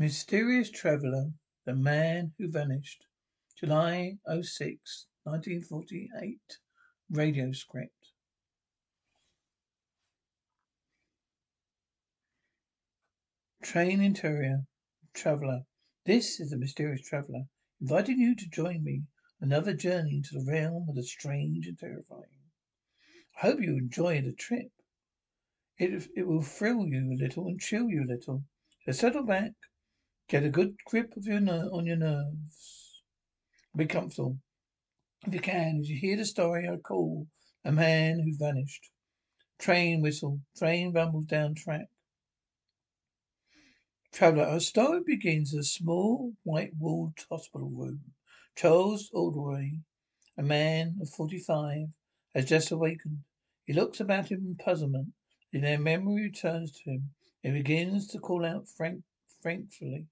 Mysterious Traveller, The Man Who Vanished. July 06, 1948. Radio script. Train interior. Traveller. This is the mysterious traveller, inviting you to join me another journey into the realm of the strange and terrifying. I hope you enjoy the trip. It, it will thrill you a little and chill you a little. So settle back, get a good grip of your ner- on your nerves. Be comfortable. If you can, as you hear the story I call A Man Who Vanished. Train whistle. Train rumbles down track. Traveller, our story begins in a small, white-walled hospital room. Charles Ordway, a man of forty-five, has just awakened. He looks about him in puzzlement. Then memory returns to him. He begins to call out frank, frankly.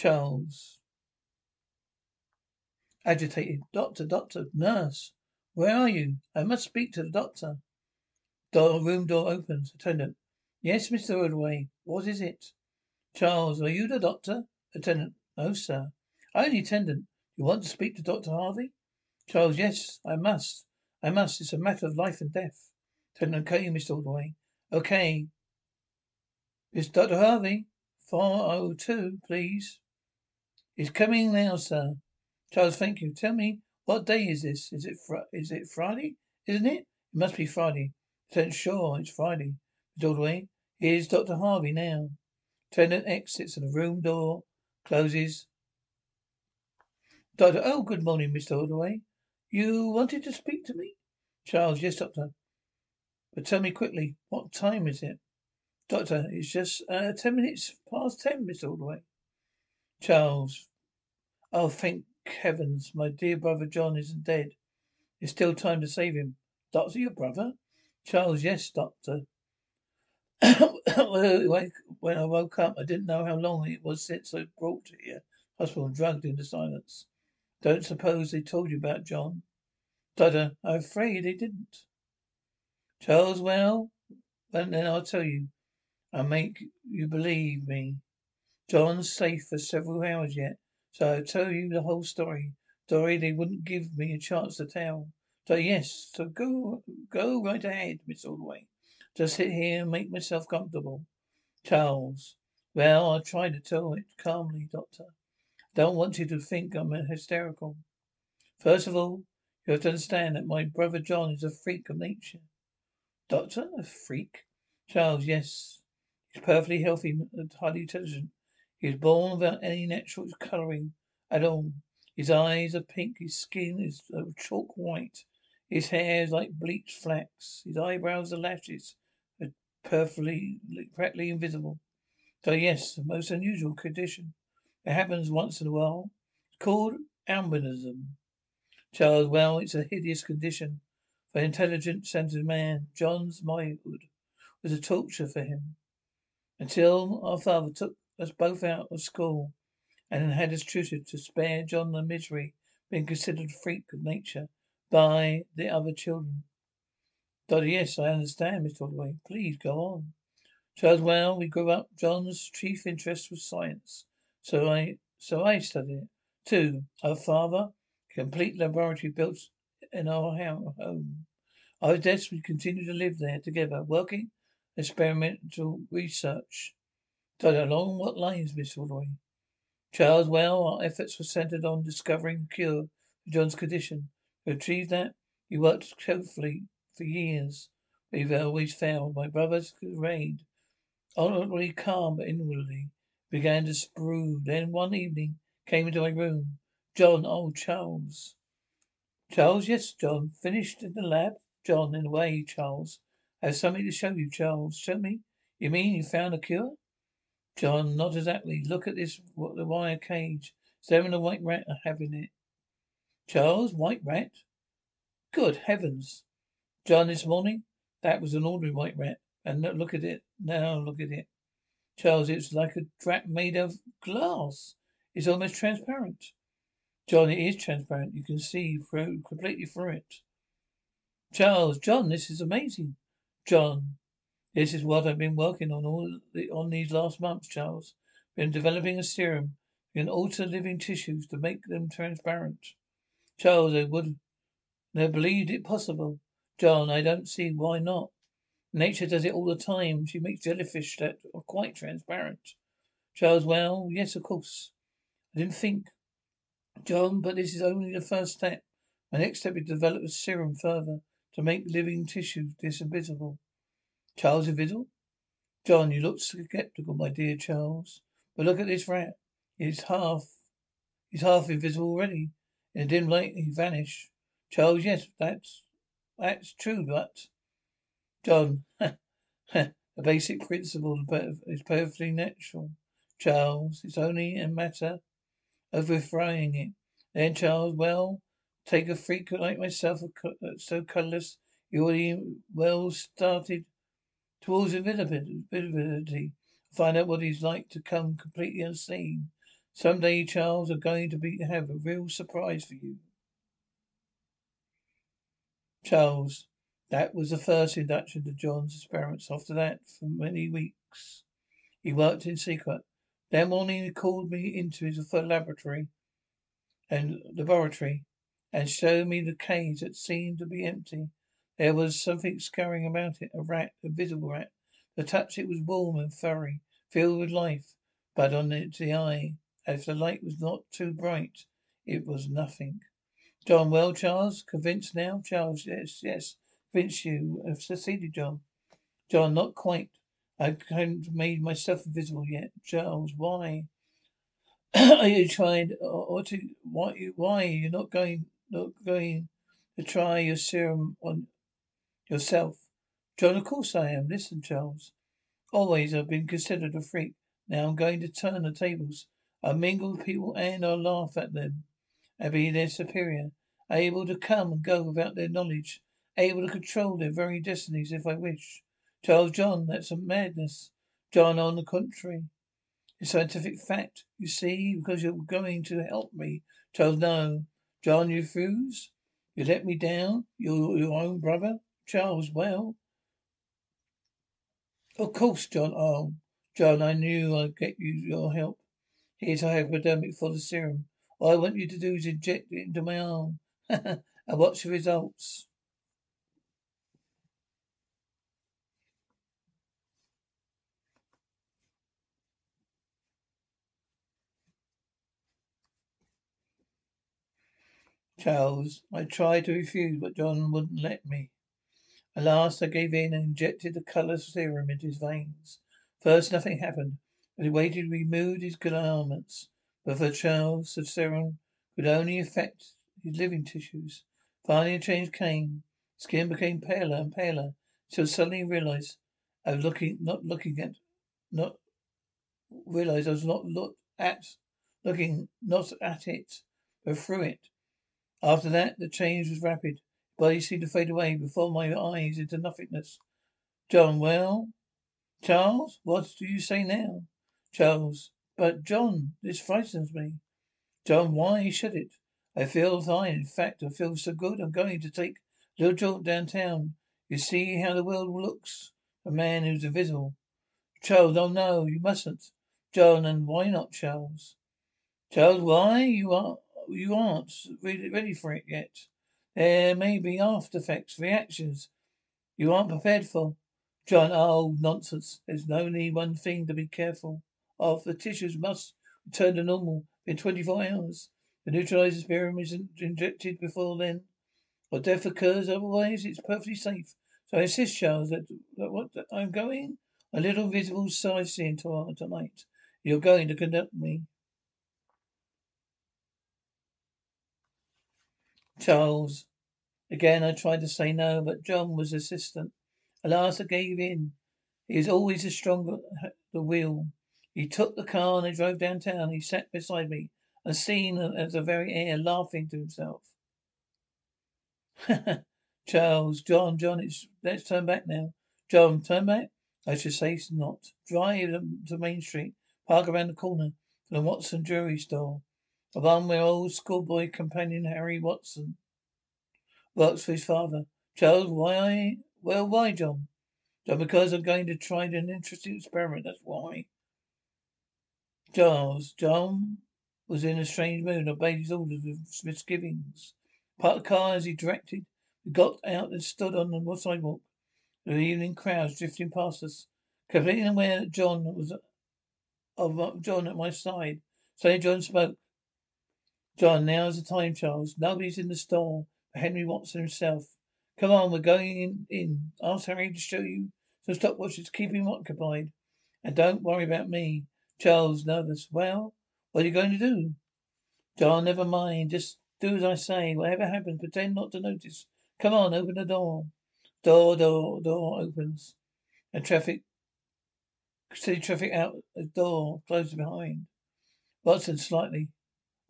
Charles. Agitated. Doctor, doctor, nurse. Where are you? I must speak to the doctor. Door, room door opens. Attendant. Yes, Mr. Ordway. What is it? Charles, are you the doctor? Attendant. No, sir. The attendant. You want to speak to Dr. Harvey? Charles, yes, I must. I must. It's a matter of life and death. Attendant, okay, Mr. Ordway. Okay. It's Dr. Harvey. 402, please. He's coming now, sir. Charles, thank you. Tell me, what day is this? Is it fr- is it Friday? Isn't it? It must be Friday. Attendant, sure, it's Friday. Mr. Ordway, here's Dr. Harvey now. Attendant exits and the room door closes. Doctor, oh, good morning, Mr. Ordway. You wanted to speak to me? Charles, yes, doctor. But tell me quickly, what time is it? Doctor, it's just uh, ten minutes past ten, Mr. Ordway. Charles, oh, thank heavens, my dear brother John isn't dead. It's still time to save him. Doctor, your brother? Charles, yes, doctor. when I woke up, I didn't know how long it was since I brought to here. Hospital drugged into silence. Don't suppose they told you about John? Doctor, I'm afraid they didn't. Charles, well, then I'll tell you. I'll make you believe me. John's safe for several hours yet, so I'll tell you the whole story. Story they wouldn't give me a chance to tell. So yes, so go go right ahead, Miss Ordway. Just sit here and make myself comfortable. Charles. Well, I'll try to tell it calmly, Doctor. I don't want you to think I'm hysterical. First of all, you have to understand that my brother John is a freak of nature. Doctor? A freak? Charles, yes. He's perfectly healthy and highly intelligent. He was born without any natural colouring at all. His eyes are pink, his skin is uh, chalk white, his hair is like bleached flax, his eyebrows are lashes, are perfectly, practically invisible. So yes, a most unusual condition. It happens once in a while. It's called albinism. Charles, well, it's a hideous condition for an intelligent, sensitive man. John's boyhood was a torture for him until our father took us both out of school and had us tutored to spare John the misery being considered a freak of nature by the other children. Dotty, yes, I understand, Mr. Holloway. Please go on. Charles, well, we grew up. John's chief interest was science. So I so I studied it. Too. Our father, complete laboratory built in our home. Our desk we continued to live there together, working experimental research. Dotty, along what lines, Miss Holloway? Charles, well, our efforts were centered on discovering a cure for John's condition. To achieve that, we worked carefully for years. We've always failed. My brother's reigned, outwardly calm but inwardly began to brood. Then one evening came into my room. John, oh Charles. Charles, yes, John. Finished in the lab? John, in a way, Charles. I have something to show you, Charles. Show me? You mean you found a cure? John, not exactly. Look at this what the wire cage. Sam and the white rat are having it. Charles, white rat? Good heavens. John, this morning, that was an ordinary white rat. And look at it. Now look at it. Charles, it's like a rat made of glass. It's almost transparent. John, it is transparent. You can see through completely through it. Charles, John, this is amazing. John, this is what I've been working on all the, on these last months, Charles. Been developing a serum can alter living tissues to make them transparent. Charles, I would never believed it possible. John, I don't see why not. Nature does it all the time. She makes jellyfish that are quite transparent. Charles, well, yes, of course. I didn't think. John, but this is only the first step. My next step is to develop a serum further to make living tissues disinvisible. Charles Invisible? John, you look skeptical, my dear Charles. But look at this rat. He's half, he's half invisible already. In a dim light, he vanished. Charles, yes, that's, that's true, but... John, the basic principle is perfectly natural. Charles, it's only a matter of refining it. Then, Charles, well, take a freak like myself, so colourless, you already well started towards invisibility. Find out what he's like to come completely unseen. Someday, Charles, are going to be have a real surprise for you. Charles, that was the first induction to John's experiments. After that, for many weeks, he worked in secret. That morning, he called me into his laboratory and laboratory and showed me the cage that seemed to be empty. There was something scurrying about it, a rat, a visible rat. The touch it was warm and furry, filled with life, but on it the eye, if the light was not too bright, it was nothing. John, well, Charles, convinced now? Charles, yes, yes, convinced you have succeeded, John. John, not quite. I haven't made myself invisible yet. Charles, why? Uh, are you trying, or to, why, why are not going, not going to try your serum on Yourself. John, of course I am. Listen, Charles. Always I've been considered a freak. Now I'm going to turn the tables. I'll mingle with people and I'll laugh at them. I'll be their superior. Able to come and go without their knowledge. Able to control their very destinies if I wish. Charles John, that's a madness. John, on the contrary. It's scientific fact. You see, because you're going to help me. Charles, no. John, you refuse? You let me down? You're your own brother? Charles, well. Of course, John. Oh, John, I knew I'd get you your help. Here's a hypodermic for the serum. All I want you to do is inject it into my arm. and watch the results. Charles, I tried to refuse, but John wouldn't let me. At last I gave in and injected the colour serum into his veins. First nothing happened. As he waited, we removed his garments. But for Charles, the serum could only affect his living tissues. Finally a change came. Skin became paler and paler. So suddenly realized I was looking not looking at not realized I was not look at looking not at it, but through it. After that the change was rapid body seemed to fade away before my eyes into nothingness. John, well? Charles, what do you say now? Charles. But John, this frightens me. John, why should it? I feel fine. In fact, I feel so good. I'm going to take a little jaunt downtown. You see how the world looks. A man who's invisible. Charles, oh no, you mustn't. John, and why not, Charles? Charles, why? You aren't you aren't ready, ready for it yet. There may be after effects, reactions you aren't prepared for. John, oh, nonsense. There's only one thing to be careful of. The tissues must return to normal in 24 hours. The neutralizer serum is injected before then, or death occurs. Otherwise, it's perfectly safe. So I insist, Charles, that, that what that I'm going a little visible sightseeing tour tonight. You're going to conduct me. Charles. Again, I tried to say no, but John was assistant. At last, I gave in. He is always the stronger the wheel. He took the car and they drove downtown. He sat beside me, unseen as the very air, laughing to himself. Charles, John, John, it's, let's turn back now. John, turn back? I should say not. Drive to Main Street, park around the corner to the Watson Jewelry Store. One where old schoolboy companion Harry Watson works for his father. Charles, why? Well, why, John? John, because I'm going to try an interesting experiment. That's why. Charles, John was in a strange mood. Obeyed his orders with misgivings. Parked the car as he directed. We got out and stood on the sidewalk. The evening crowds drifting past us. Completely aware that John was of John at my side. Suddenly John spoke. John, now's the time, Charles. Nobody's in the store but Henry Watson himself. Come on, we're going in. Ask Harry to show you some stopwatches. Keep him occupied. And don't worry about me. Charles, nervous. Well, what are you going to do? John, never mind. Just do as I say. Whatever happens, pretend not to notice. Come on, open the door. Door, door, door opens. And traffic, city traffic out the door closes behind. Watson slightly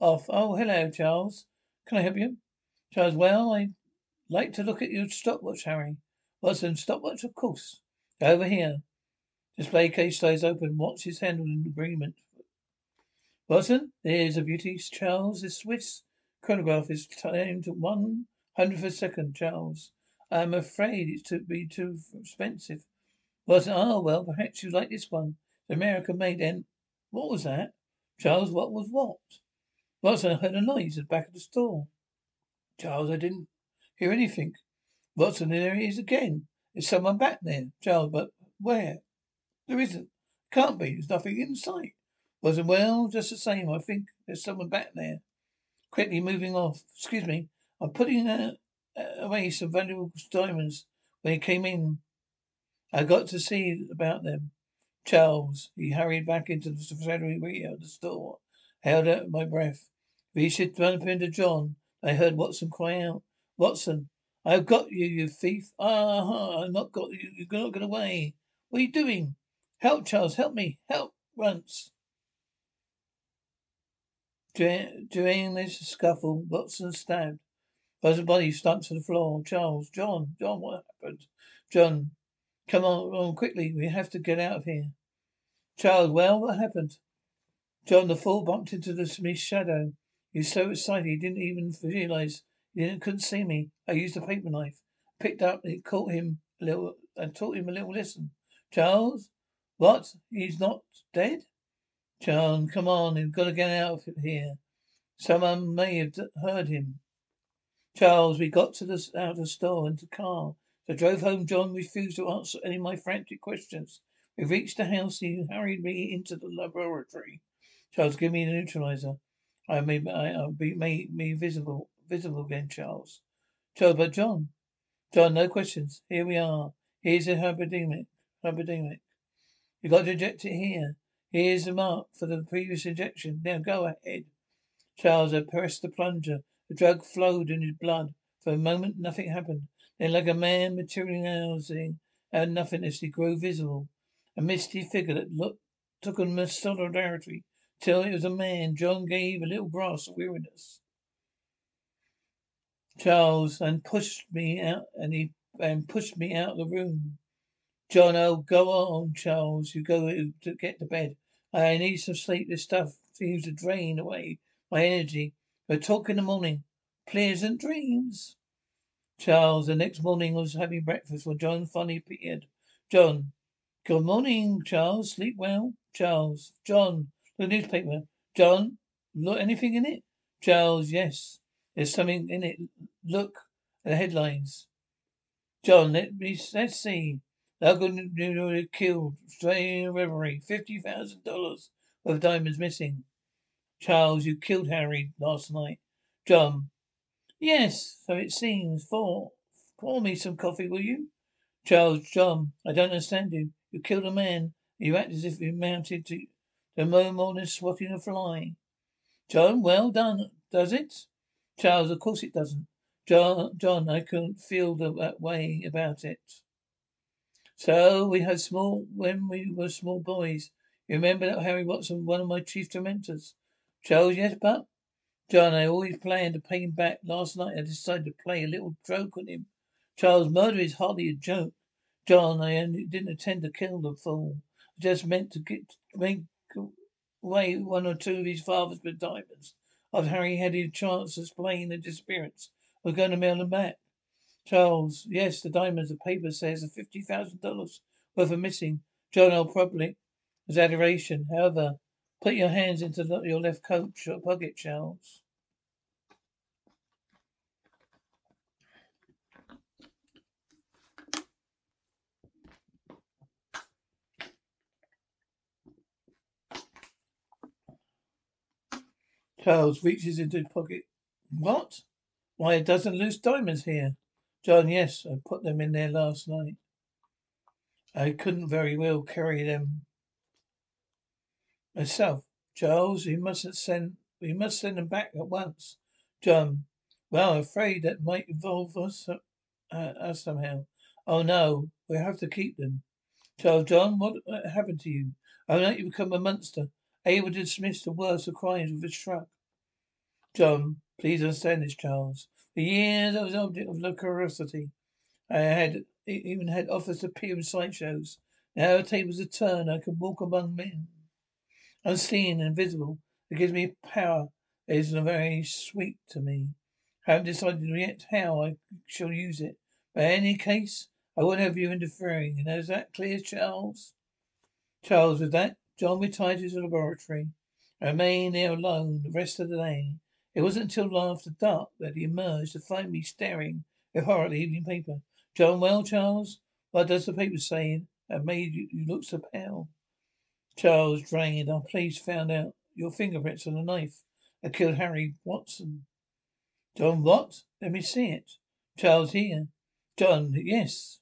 off. Oh, hello, Charles. Can I help you? Charles, well, I'd like to look at your stopwatch, Harry. Watson, stopwatch, of course. Over here. Display case stays open. Watch his handle in agreement. Watson, there's a beauty. Charles, the Swiss chronograph is timed to one hundredth of a second. Charles, I'm afraid it's to be too expensive. Watson, ah, oh, well, perhaps you like this one. The American made and what was that? Charles, what was what? Watson, heard a noise at the back of the store. Charles, I didn't hear anything. Watson, there he is again. There's someone back there. Charles, but where? There isn't. Can't be. There's nothing in sight. Watson, well, just the same, I think there's someone back there. Quickly moving off. Excuse me. I'm putting uh, away some valuable diamonds when he came in. I got to see about them. Charles, he hurried back into the secretary of the store, held out my breath. We should bump into John. I heard Watson cry out. Watson, I have got you, you thief. Ah, I've not got you. You've not got away. What are you doing? Help, Charles. Help me. Help, Runts. During this scuffle, Watson stabbed. Buzz's body slumped to the floor. Charles, John, John, what happened? John, come on, on quickly. We have to get out of here. Charles, well, what happened? John, the fool bumped into the Smith's shadow. He was so excited he didn't even realize he didn't, couldn't see me. I used a paper knife, picked up it caught him a little, and taught him a little lesson. Charles, what? He's not dead? John, come on, we've got to get out of here. Someone may have heard him. Charles, we got to the out of the store into the car. I drove home. John refused to answer any of my frantic questions. We reached the house. And he hurried me into the laboratory. Charles, give me the neutralizer. I may, I, I'll be made me visible, visible again, Charles. Charles, but John, John, no questions. Here we are. Here's a hypodermic. Hypodermic. You've got to inject it here. Here's the mark for the previous injection. Now go ahead. Charles, I pressed the plunger. The drug flowed in his blood. For a moment, nothing happened. Then, like a man materializing out of nothingness, he grew visible. A misty figure that looked, took on solidarity till it was a man. John gave a little gasp of weariness. Charles and pushed me out and he and pushed me out of the room. John, oh, go on, Charles. You go to get to bed. I need some sleep. This stuff seems to drain away my energy. We'll talk in the morning. Pleasant dreams. Charles, the next morning, was having breakfast when John finally appeared. John, good morning, Charles. Sleep well? Charles, John, the newspaper. John, look, anything in it? Charles, yes. There's something in it. Look at the headlines. John, let me, let's see. Local killed, Australian revelry, fifty thousand dollars worth of diamonds missing. Charles, you killed Harry last night. John, yes, so it seems. For, pour me some coffee, will you? Charles, John, I don't understand you. You killed a man. You act as if you mounted to, to no more than swatting a fly. John, well done, does it? Charles, of course it doesn't. John, John, I couldn't feel that way about it. So we had small when we were small boys. You remember that Harry Watson, one of my chief tormentors? Charles, yes, but John, I always planned to pay him back. Last night I decided to play a little joke on him. Charles, murder is hardly a joke. John, I only didn't intend to kill the fool. I just meant to get make away one or two of his father's diamonds. After Harry had his chance of explaining the disappearance, we're going to mail them back. Charles, yes, the diamonds. The paper says fifty thousand dollars worth of missing. John, I'll probably exaggeration. However, Put your hands into your left coat pocket, Charles. Charles reaches into his pocket. What? Why, a dozen loose diamonds here. John, yes, I put them in there last night. I couldn't very well carry them myself. Charles, we mustn't send we must send them back at once. John, well, I'm afraid that might involve us, uh, us somehow. Oh no, we have to keep them. Charles, John, what happened to you? Overnight you become a monster, able to dismiss the worst of crimes with a shrug. John, please understand this, Charles. For years I was an object of curiosity. I had even had offers to appear in sideshows. Now the tables are turned. I can walk among men unseen and invisible. It gives me power. It is very sweet to me. I haven't decided yet how I shall use it. But in any case, I won't have you interfering. And is that clear, Charles? Charles, with that, John retired to his laboratory and remained there alone the rest of the day. It wasn't until after dark that he emerged to find me staring with horror at the evening paper. John, well, Charles, what does the paper say that made you, you look so pale? Charles drained. Our police found out your fingerprints on the knife that killed Harry Watson. John, what? Let me see it. Charles here. John, yes.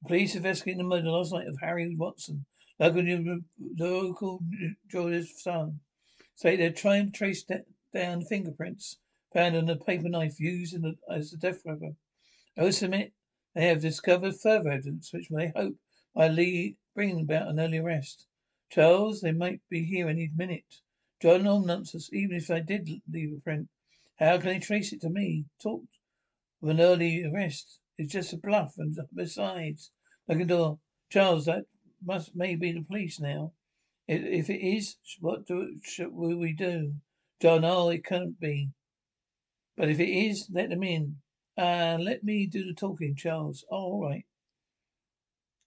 The police investigating the murder last night of Harry Watson, local, local jeweler's son. Say they're trying to trace down fingerprints found on the paper knife used the, as a death weapon. I submit they have discovered further evidence which they hope might lead, bring about an early arrest. Charles, they might be here any minute. John, no nonsense. Even if I did leave a print, how can they trace it to me? Talk of an early arrest. It's just a bluff, and besides, looking door. Charles, that must may be the police now. If it is, what do should we do? John, oh, it can't be. But if it is, let them in. Uh, let me do the talking, Charles. Oh, all right.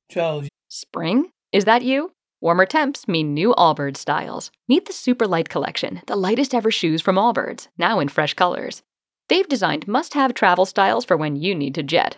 Charles. Spring? Is that you? Warmer temps mean new Allbirds styles. Meet the Super Light Collection, the lightest ever shoes from Allbirds, now in fresh colors. They've designed must have travel styles for when you need to jet.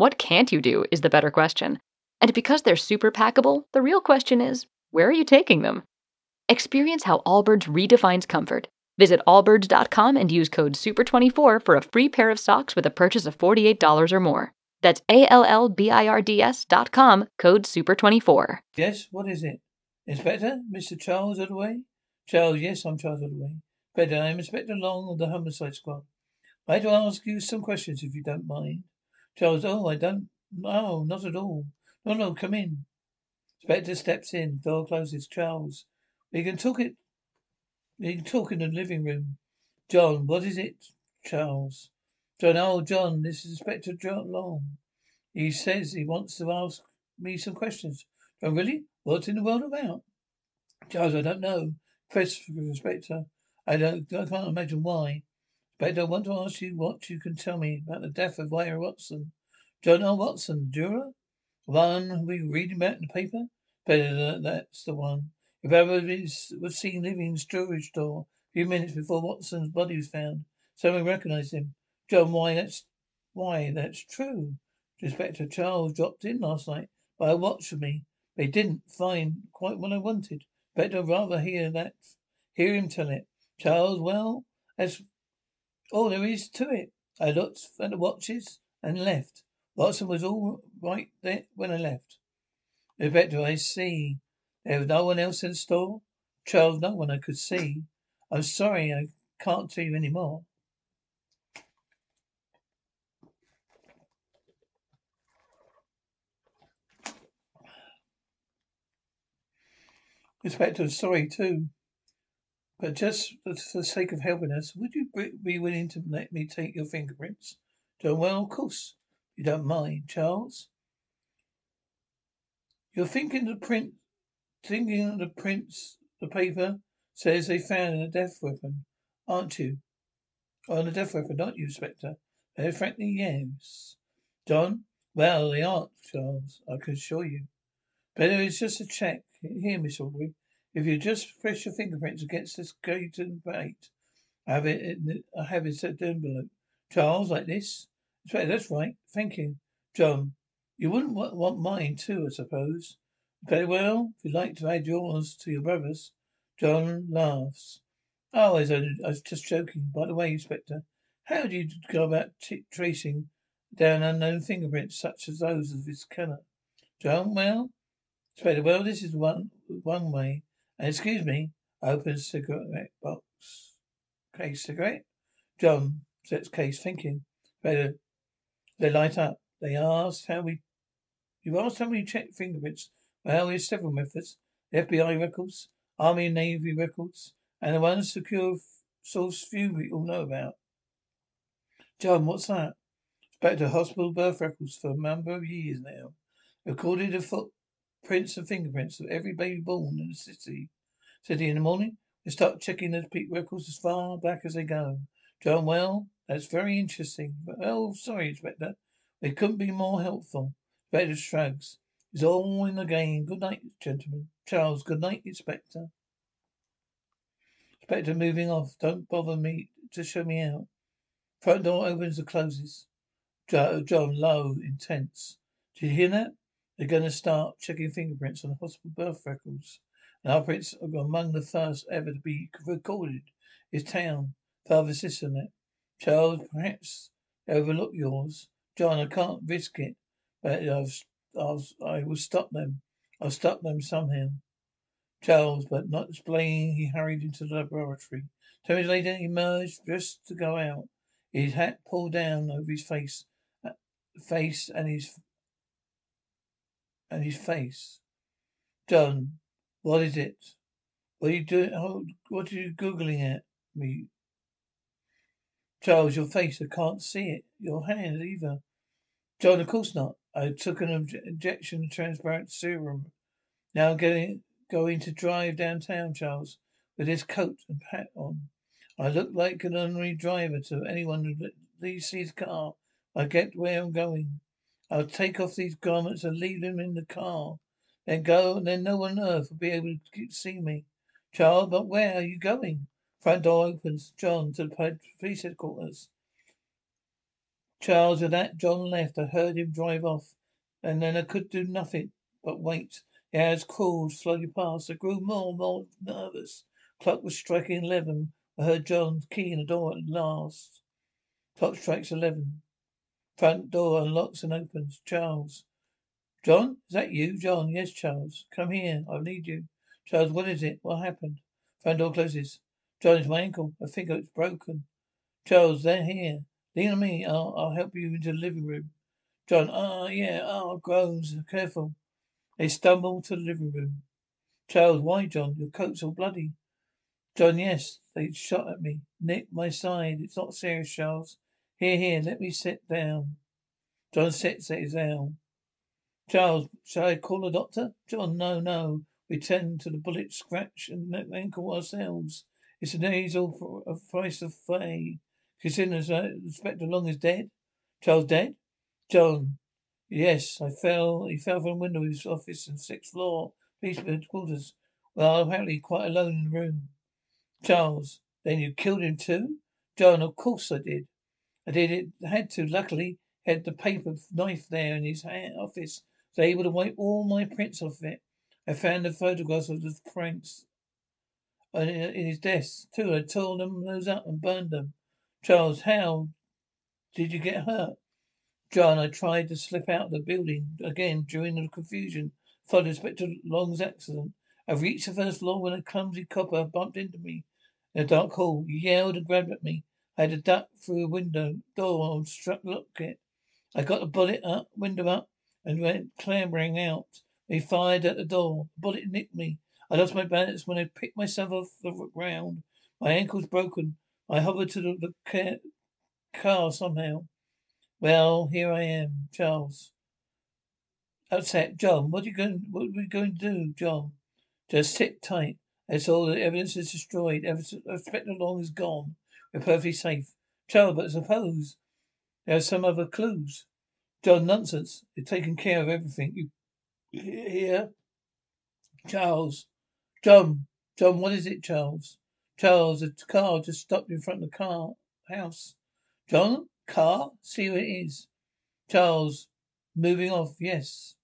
What can't you do is the better question. And because they're super packable, the real question is where are you taking them? Experience how Allbirds redefines comfort. Visit allbirds.com and use code SUPER24 for a free pair of socks with a purchase of $48 or more. That's A-L-L-B-I-R-D-S dot com, code SUPER24. Yes, what is it? Inspector? Mr. Charles Ordway? Charles, yes, I'm Charles Holloway. Better, I'm Inspector Long of the Homicide Squad. I'd like to ask you some questions if you don't mind. Charles, oh, I don't, no, not at all. No, no, come in. Inspector steps in, door closes. Charles, we can talk it, we can talk in the living room. John, what is it? Charles. John, oh, John, this is Inspector John Long. He says he wants to ask me some questions. John, really? What's in the world about? Charles, I don't know. Press Inspector. I don't, I can't imagine why. Inspector, I want to ask you what you can tell me about the death of Ira Watson. John L. Watson, juror? One we read about in the paper? Better, uh, that's the one. If ever was seen living in a storage store a few minutes before Watson's body was found, someone recognized him. John, why that's why that's true. Inspector Charles dropped in last night, but I watched for me. They didn't find quite what I wanted. Better rather hear that, hear him tell it. Charles, well, that's all there is to it. I looked at the watches and left. Watson was all right there when I left. Inspector, I see. There was no one else in store? Charles, no one I could see. I'm sorry I can't tell you any more. Inspector, sorry too. But just for the sake of helping us, would you be willing to let me take your fingerprints? John, well, of course. You don't mind, Charles? You're thinking the print, thinking the prints, the paper says they found a death weapon, aren't you? Oh, On a death weapon, aren't you, Inspector? Very frankly, yes. John? Well, they aren't, Charles. I can assure you. Better it's just a check. Here, Miss Aubrey. If you just press your fingerprints against this Gaten plate, I have it in, I have it the envelope. Charles, like this? That's right. Thank you. John, you wouldn't want mine too, I suppose. Very well, if you'd like to add yours to your brother's. John laughs. Oh, I was, I was just joking. By the way, Inspector, how do you go about t- tracing down unknown fingerprints such as those of this killer? John, well, Inspector, well, this is one one way. And excuse me, opens cigarette box. Case cigarette? John sets case thinking. Better they light up. They asked how we you asked how we check fingerprints. Well, there's several methods. The FBI records, Army and Navy records, and the ones secure source few people know about. John, what's that? Inspector hospital birth records for a number of years now. Recorded the footprints and fingerprints of every baby born in the city. City in the morning, we start checking the peak records as far back as they go. John, well, that's very interesting. Oh, sorry, Inspector. We couldn't be more helpful. Inspector shrugs. It's all in the game. Good night, gentlemen. Charles, good night, Inspector. Inspector moving off. Don't bother me to show me out. Front door opens and closes. John, low, intense. Did you hear that? They're going to start checking fingerprints on the hospital birth records. And our prints are among the first ever to be recorded. Is town. Father, sister, net. Charles, perhaps overlook yours. John, I can't risk it, but I've, I've, I will stop them. I'll stop them somehow. Charles, but not explaining, he hurried into the laboratory. Ten minutes later, he emerged just to go out. His hat pulled down over his face, uh, face and his and his face. John, what is it? What are you doing? Oh, what are you googling at me? Charles, your face, I can't see it. Your hand either. John, of course not. I took an injection of transparent serum. Now getting going to drive downtown, Charles, with this coat and hat on. I look like an ordinary driver to anyone who sees his car. I get where I'm going. I'll take off these garments and leave them in the car. Then go, and then no one on earth will be able to see me. Child, but where are you going? Front door opens. John to the police headquarters. Charles, with that John left, I heard him drive off, and then I could do nothing but wait. The hours crawled slowly past. I grew more and more nervous. Clock was striking eleven. I heard John's key in the door at last. Clock strikes eleven. Front door unlocks and opens. Charles. John, is that you? John, yes, Charles. Come here. I need you. Charles, what is it? What happened? Front door closes. John, it's my ankle. I think it's broken. Charles, they're here. Lean on me. I'll, I'll help you into the living room. John, ah, uh, yeah, ah, oh, groans. Careful. They stumble to the living room. Charles, why, John? Your coat's all bloody. John, yes, they shot at me. Nick, my side. It's not serious, Charles. Here, here, let me sit down. John sits, down. Charles, shall I call a doctor? John, no, no. We tend to the bullet scratch and ankle ourselves. It's a nasal for a uh, price of fay. Consider uh, Inspector Long is dead. Charles dead? John. Yes, I fell. He fell from a window of his office on sixth floor. Police quarters. Well, apparently quite alone in the room. Charles. Then you killed him too? John. Of course I did. I did it. Had to. Luckily, had the paper knife there in his office. I was able to wipe all my prints off it. I found the photographs of the prints in his desk too. I tore them those up and burned them. Charles, how did you get hurt? John, I tried to slip out of the building again during the confusion. Followed Inspector Long's accident. I reached the first floor when a clumsy copper bumped into me in a dark hall. He yelled and grabbed at me. I had to duck through a window door and struck lock it. I got the bullet up, window up, and went clambering out. He fired at the door. The bullet nicked me. I lost my balance when I picked myself off the ground. My ankle's broken. I hovered to the, the car somehow. Well, here I am, Charles. Upset, John. What are you going? What are we going to do, John? Just sit tight. That's all. The evidence is destroyed. Evidence, Inspector Long is gone. We're perfectly safe. Charles, but suppose there are some other clues. John, nonsense. They've taken care of everything. You hear? Charles. John. John, what is it, Charles? Charles, a car just stopped in front of the car house. John, car? See who it is. Charles, moving off, yes.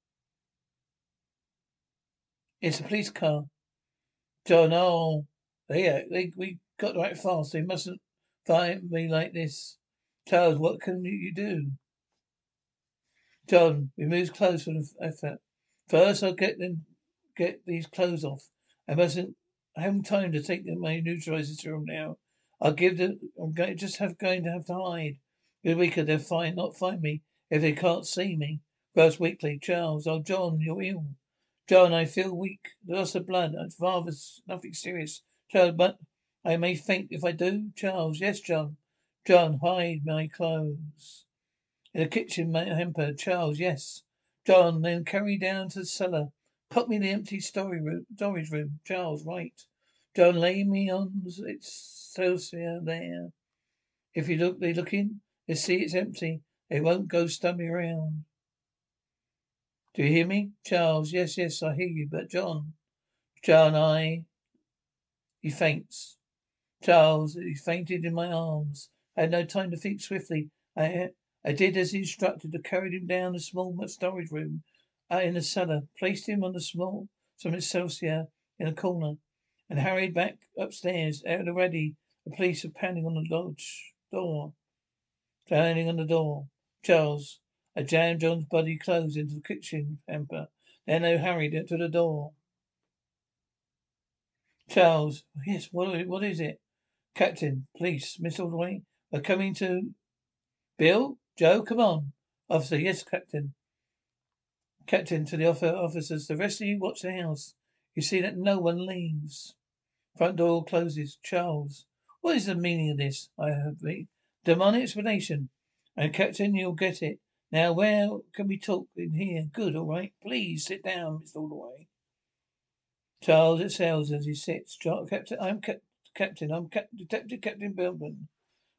It's a police car. John, oh, they, they, we got right fast. They mustn't find me like this. Charles, what can you do? John removes clothes from the effort. First, I'll get them, get these clothes off. I mustn't have time to take my neutralizer serum now. I'll give them. I'm going just have going to have to hide. Good weaker, they'll find not find me if they can't see me. First weekly, Charles. Oh, John, you're ill. John, I feel weak. Loss of blood. Rather nothing serious. Charles, but I may faint if I do. Charles, yes, John. John, hide my clothes. In the kitchen, my hamper. Charles, yes. John, then carry down to the cellar. Put me in the empty storage room. Room. Charles, right. John, lay me on its sofa there. If you look, they look in. They see it's empty. They won't go stumbling around. Do you hear me? Charles, yes, yes, I hear you. But John, John, I. He faints. Charles, he fainted in my arms. I had no time to think swiftly. I, I did as instructed. I carried him down a small storage room uh, in the cellar, placed him on a small some excelsior in a corner, and hurried back upstairs. Out already, the police are pounding on the lodge door. Pounding on the door. Charles, I jammed John's body clothes into the kitchen hamper. Then I hurried it to the door. Charles, yes, what, what is it? Captain, police, Miss Ordway, we're coming to... Bill? Joe, come on. Officer, yes, Captain. Captain, to the officers, the rest of you watch the house. You see that no one leaves. Front door closes. Charles, what is the meaning of this? I the demonic explanation. And Captain, you'll get it. Now, where can we talk in here? Good, all right. Please sit down, Mr. Holloway. Charles excels as he sits. Captain, I'm Cap- Captain. I'm Cap- Detective Captain Bilman.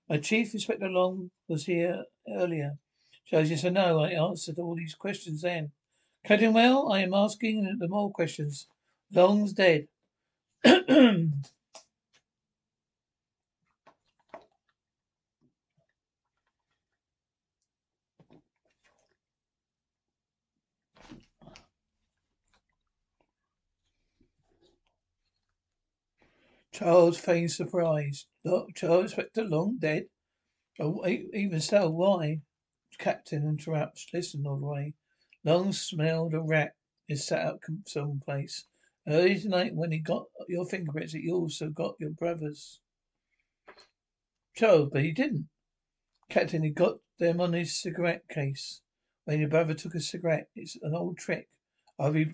My Chief Inspector Long was here earlier. Charles, yes, I know. I answered all these questions then. Captain, well, I am asking the more questions. Long's dead. Charles feigned surprise. Look, Charles Inspector Long dead? Oh, even so, why? Captain interrupts. Listen, all the way. Long smelled a rat is sat up someplace. Early tonight, when he got your fingerprints, he also got your brother's. Charles, but he didn't. Captain, he got them on his cigarette case. When your brother took a cigarette, it's an old trick. After he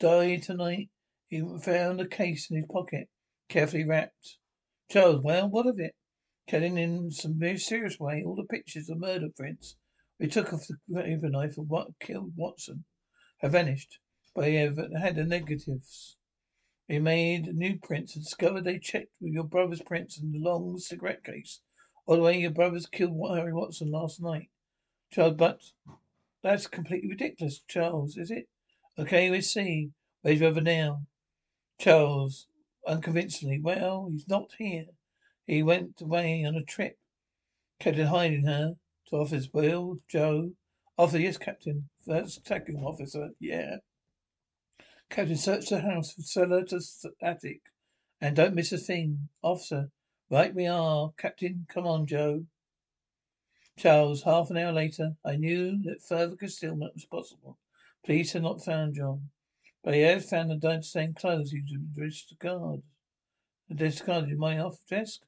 died tonight, he found the case in his pocket, carefully wrapped. Charles, well, what of it? Killing in some very serious way, all the pictures of murder prints we took off the knife of what killed Watson have vanished, but we have had the negatives. We made new prints and discovered they checked with your brother's prints in the long cigarette case. All the way your brothers killed Harry Watson last night. Charles, but that's completely ridiculous, Charles, is it? Okay, we see. Where's your brother now? Charles, unconvincingly, well, he's not here. He went away on a trip. Captain hiding her. To officers, Will, Joe. Officer, yes, Captain. First second officer, yeah. Captain, search the house from cellar to attic. And don't miss a thing. Officer, right we are. Captain, come on, Joe. Charles, half an hour later, I knew that further concealment was possible. Police had not found John. But he had found the same clothes he discarded. Discarded in my office desk.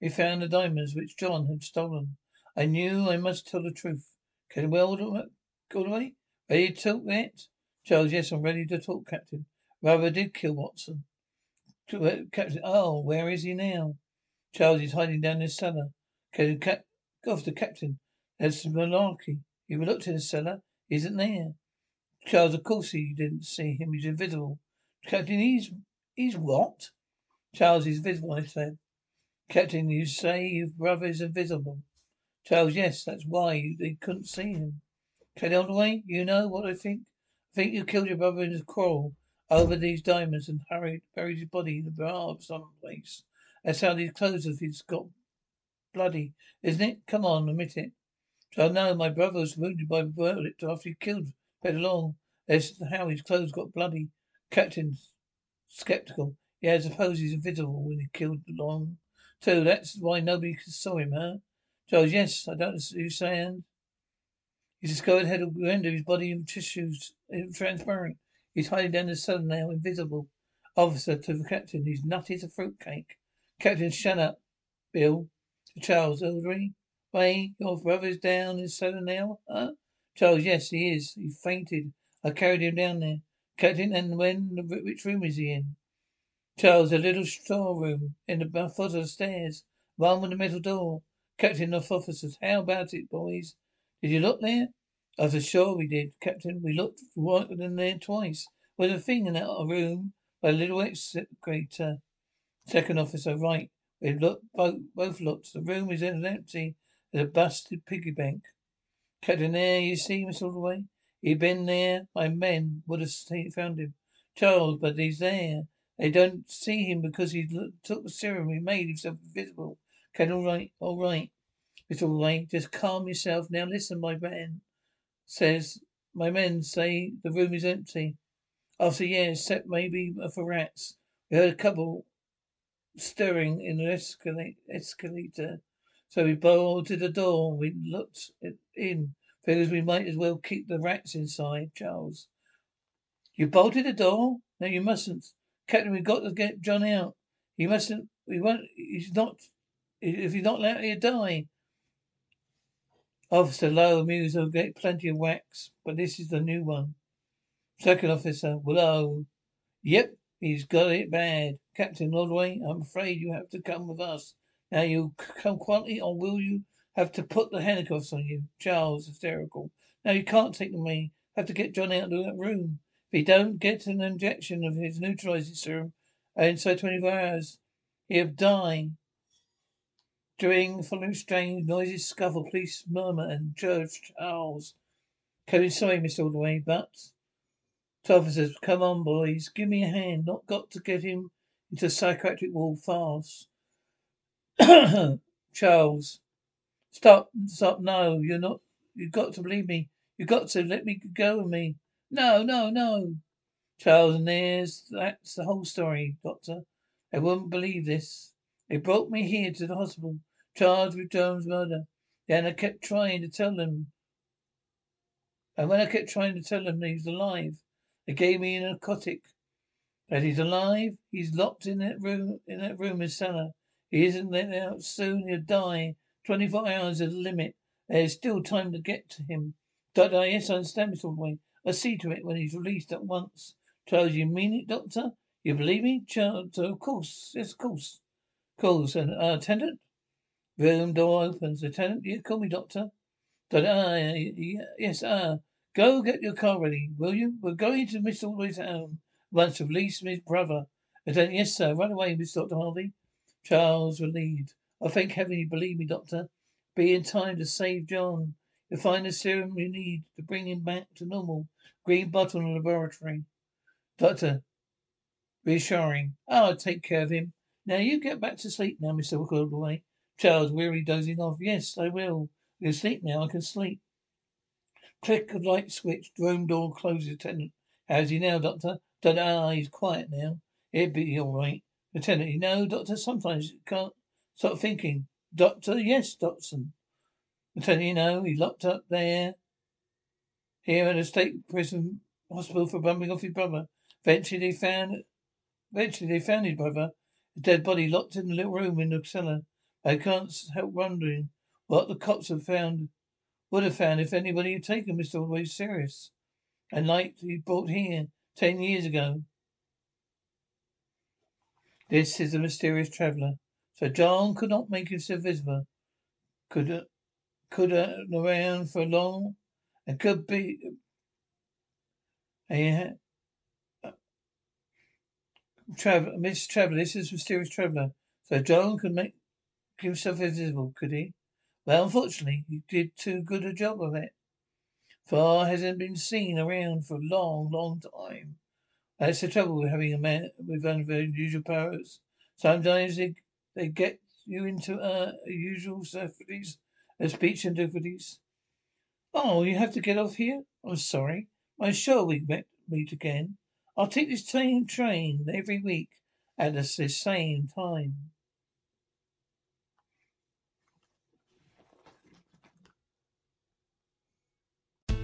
He found the diamonds which John had stolen. I knew I must tell the truth. Can well go away? Ready to talk it? Charles, yes, I'm ready to talk, Captain. Rather did kill Watson. Uh, Captain, oh, where is he now? Charles, is hiding down in the cellar. Captain, cap, go off the captain. There's malarkey. He looked in the cellar. He isn't there. Charles, of course he didn't see him. He's invisible. Captain, he's, he's what? Charles, he's visible, I said. Captain, you say your brother is invisible. Charles, yes, that's why they couldn't see him. Kelly Ordway, you know what I think? I think you killed your brother in a quarrel over these diamonds and hurried, buried his body in the bar of some place. That's how these clothes of his got bloody, isn't it? Come on, admit it. So no, my brother was wounded by a bullet after he killed Long. That's how his clothes got bloody. Captain's skeptical. Yeah, I suppose he's invisible when he killed Long. Too, that's why nobody saw him, huh? Charles, yes, I don't saying. He's discovered head of of his body and tissues transparent. He's hiding down the cellar now, invisible. Officer to the captain, he's nutty as a fruitcake. Captain, shut up. Bill. To Charles, Eldry. Ray, your brother's down in the cellar now, huh? Charles, yes, he is. He fainted. I carried him down there. Captain, and when, which room is he in? Charles, a little storeroom in the foot of the stairs. One with a metal door. Captain of officers, how about it, boys? Did you look there? I was sure we did, Captain. We looked right in there twice. Was a thing in that room by the little excavator. Second officer, right. We looked both, both looked. The room is empty. There's a busted piggy bank. There you see, Miss Holloway. He'd been there. My men would have found him. Charles, but he's there. They don't see him because he took the serum. He made himself invisible. Okay, all right, all right. It's all right. Just calm yourself. Now listen, my man says, my men say the room is empty. I After years, except maybe for rats. We heard a couple stirring in the escalator. So we bolted the door. We looked in. Figures we might as well keep the rats inside, Charles. You bolted the door? No, you mustn't. Captain, we've got to get John out. He mustn't, we won't, he's not if he's not let you die. Officer Lowe Muse will get plenty of wax, but this is the new one. Second officer, Willow. Yep, he's got it bad. Captain Ordway, I'm afraid you have to come with us. Now you come quietly, or will you have to put the handcuffs on you? Charles, hysterical. Now you can't take me. Have to get John out of that room. If he don't get an injection of his neutralizing serum inside 24 hours, he'll die. During following strange, noises, scuffle, police murmur and Judge Charles. Kevin, sorry, Mr. Ordway, but to officers, come on, boys, give me a hand. Not got to get him into psychiatric ward fast. Charles, stop, stop. No, you're not. You've got to believe me. You've got to let me go with me. No, no, no. Charles, and there's that's the whole story, Doctor. I wouldn't believe this. They brought me here to the hospital, charged with Jones' murder. Then I kept trying to tell them. And when I kept trying to tell them he was alive, they gave me a narcotic. That he's alive? He's locked in that room, in that room in cellar. He isn't let out soon. He'll die. Twenty-four hours is the limit. There's still time to get to him. Doctor, yes, I understand, Mr. Way. I'll see to it when he's released at once. Charles, you mean it, Doctor? You believe me? Charles, of course. Yes, of course. Course. And, uh, attendant? Room door opens. Attendant, you call me Doctor. Doctor, uh, yes, uh, go get your car ready, will you? We're going to Miss Always home. Once release his brother. Attendant, yes, sir. Run away, Miss Doctor Harvey. Charles relieved. I thank heaven you believe me, Doctor. Be in time to save John. You'll find the serum you need to bring him back to normal. Green bottle in the laboratory. Doctor, reassuring. I'll take care of him. Now you get back to sleep now, Mr. Ordway. Charles, weary, dozing off. Yes, I will. Can sleep now. I can sleep. Click of light switch. Room door closes. Attendant. How's he now, Doctor? Doctor, ah, he's quiet now. He'll be all right. Lieutenant, you know, Doctor, sometimes you can't stop thinking. Doctor, yes, Dotson. Lieutenant, you know, he's locked up there. Here in a state prison hospital for bumping off his brother. Eventually they found eventually they found his brother. A dead body locked in a little room in the cellar. I can't help wondering what the cops have found would have found if anybody had taken Mr. Always serious. And like he brought here ten years ago. This is the mysterious traveller. So John could not make himself visible. Could could around for long and could be uh, travel Miss Traveller, this is mysterious traveller. So John could make himself invisible, could he? Well, unfortunately, he did too good a job of it. For hasn't been seen around for a long, long time. That's the trouble with having a man with unusual powers. Sometimes they, they get you into uh, usual difficulties, uh, speech and difficulties. Oh, you have to get off here? I'm sorry. I'm sure we met meet again. I'll take this same train every week at the same time.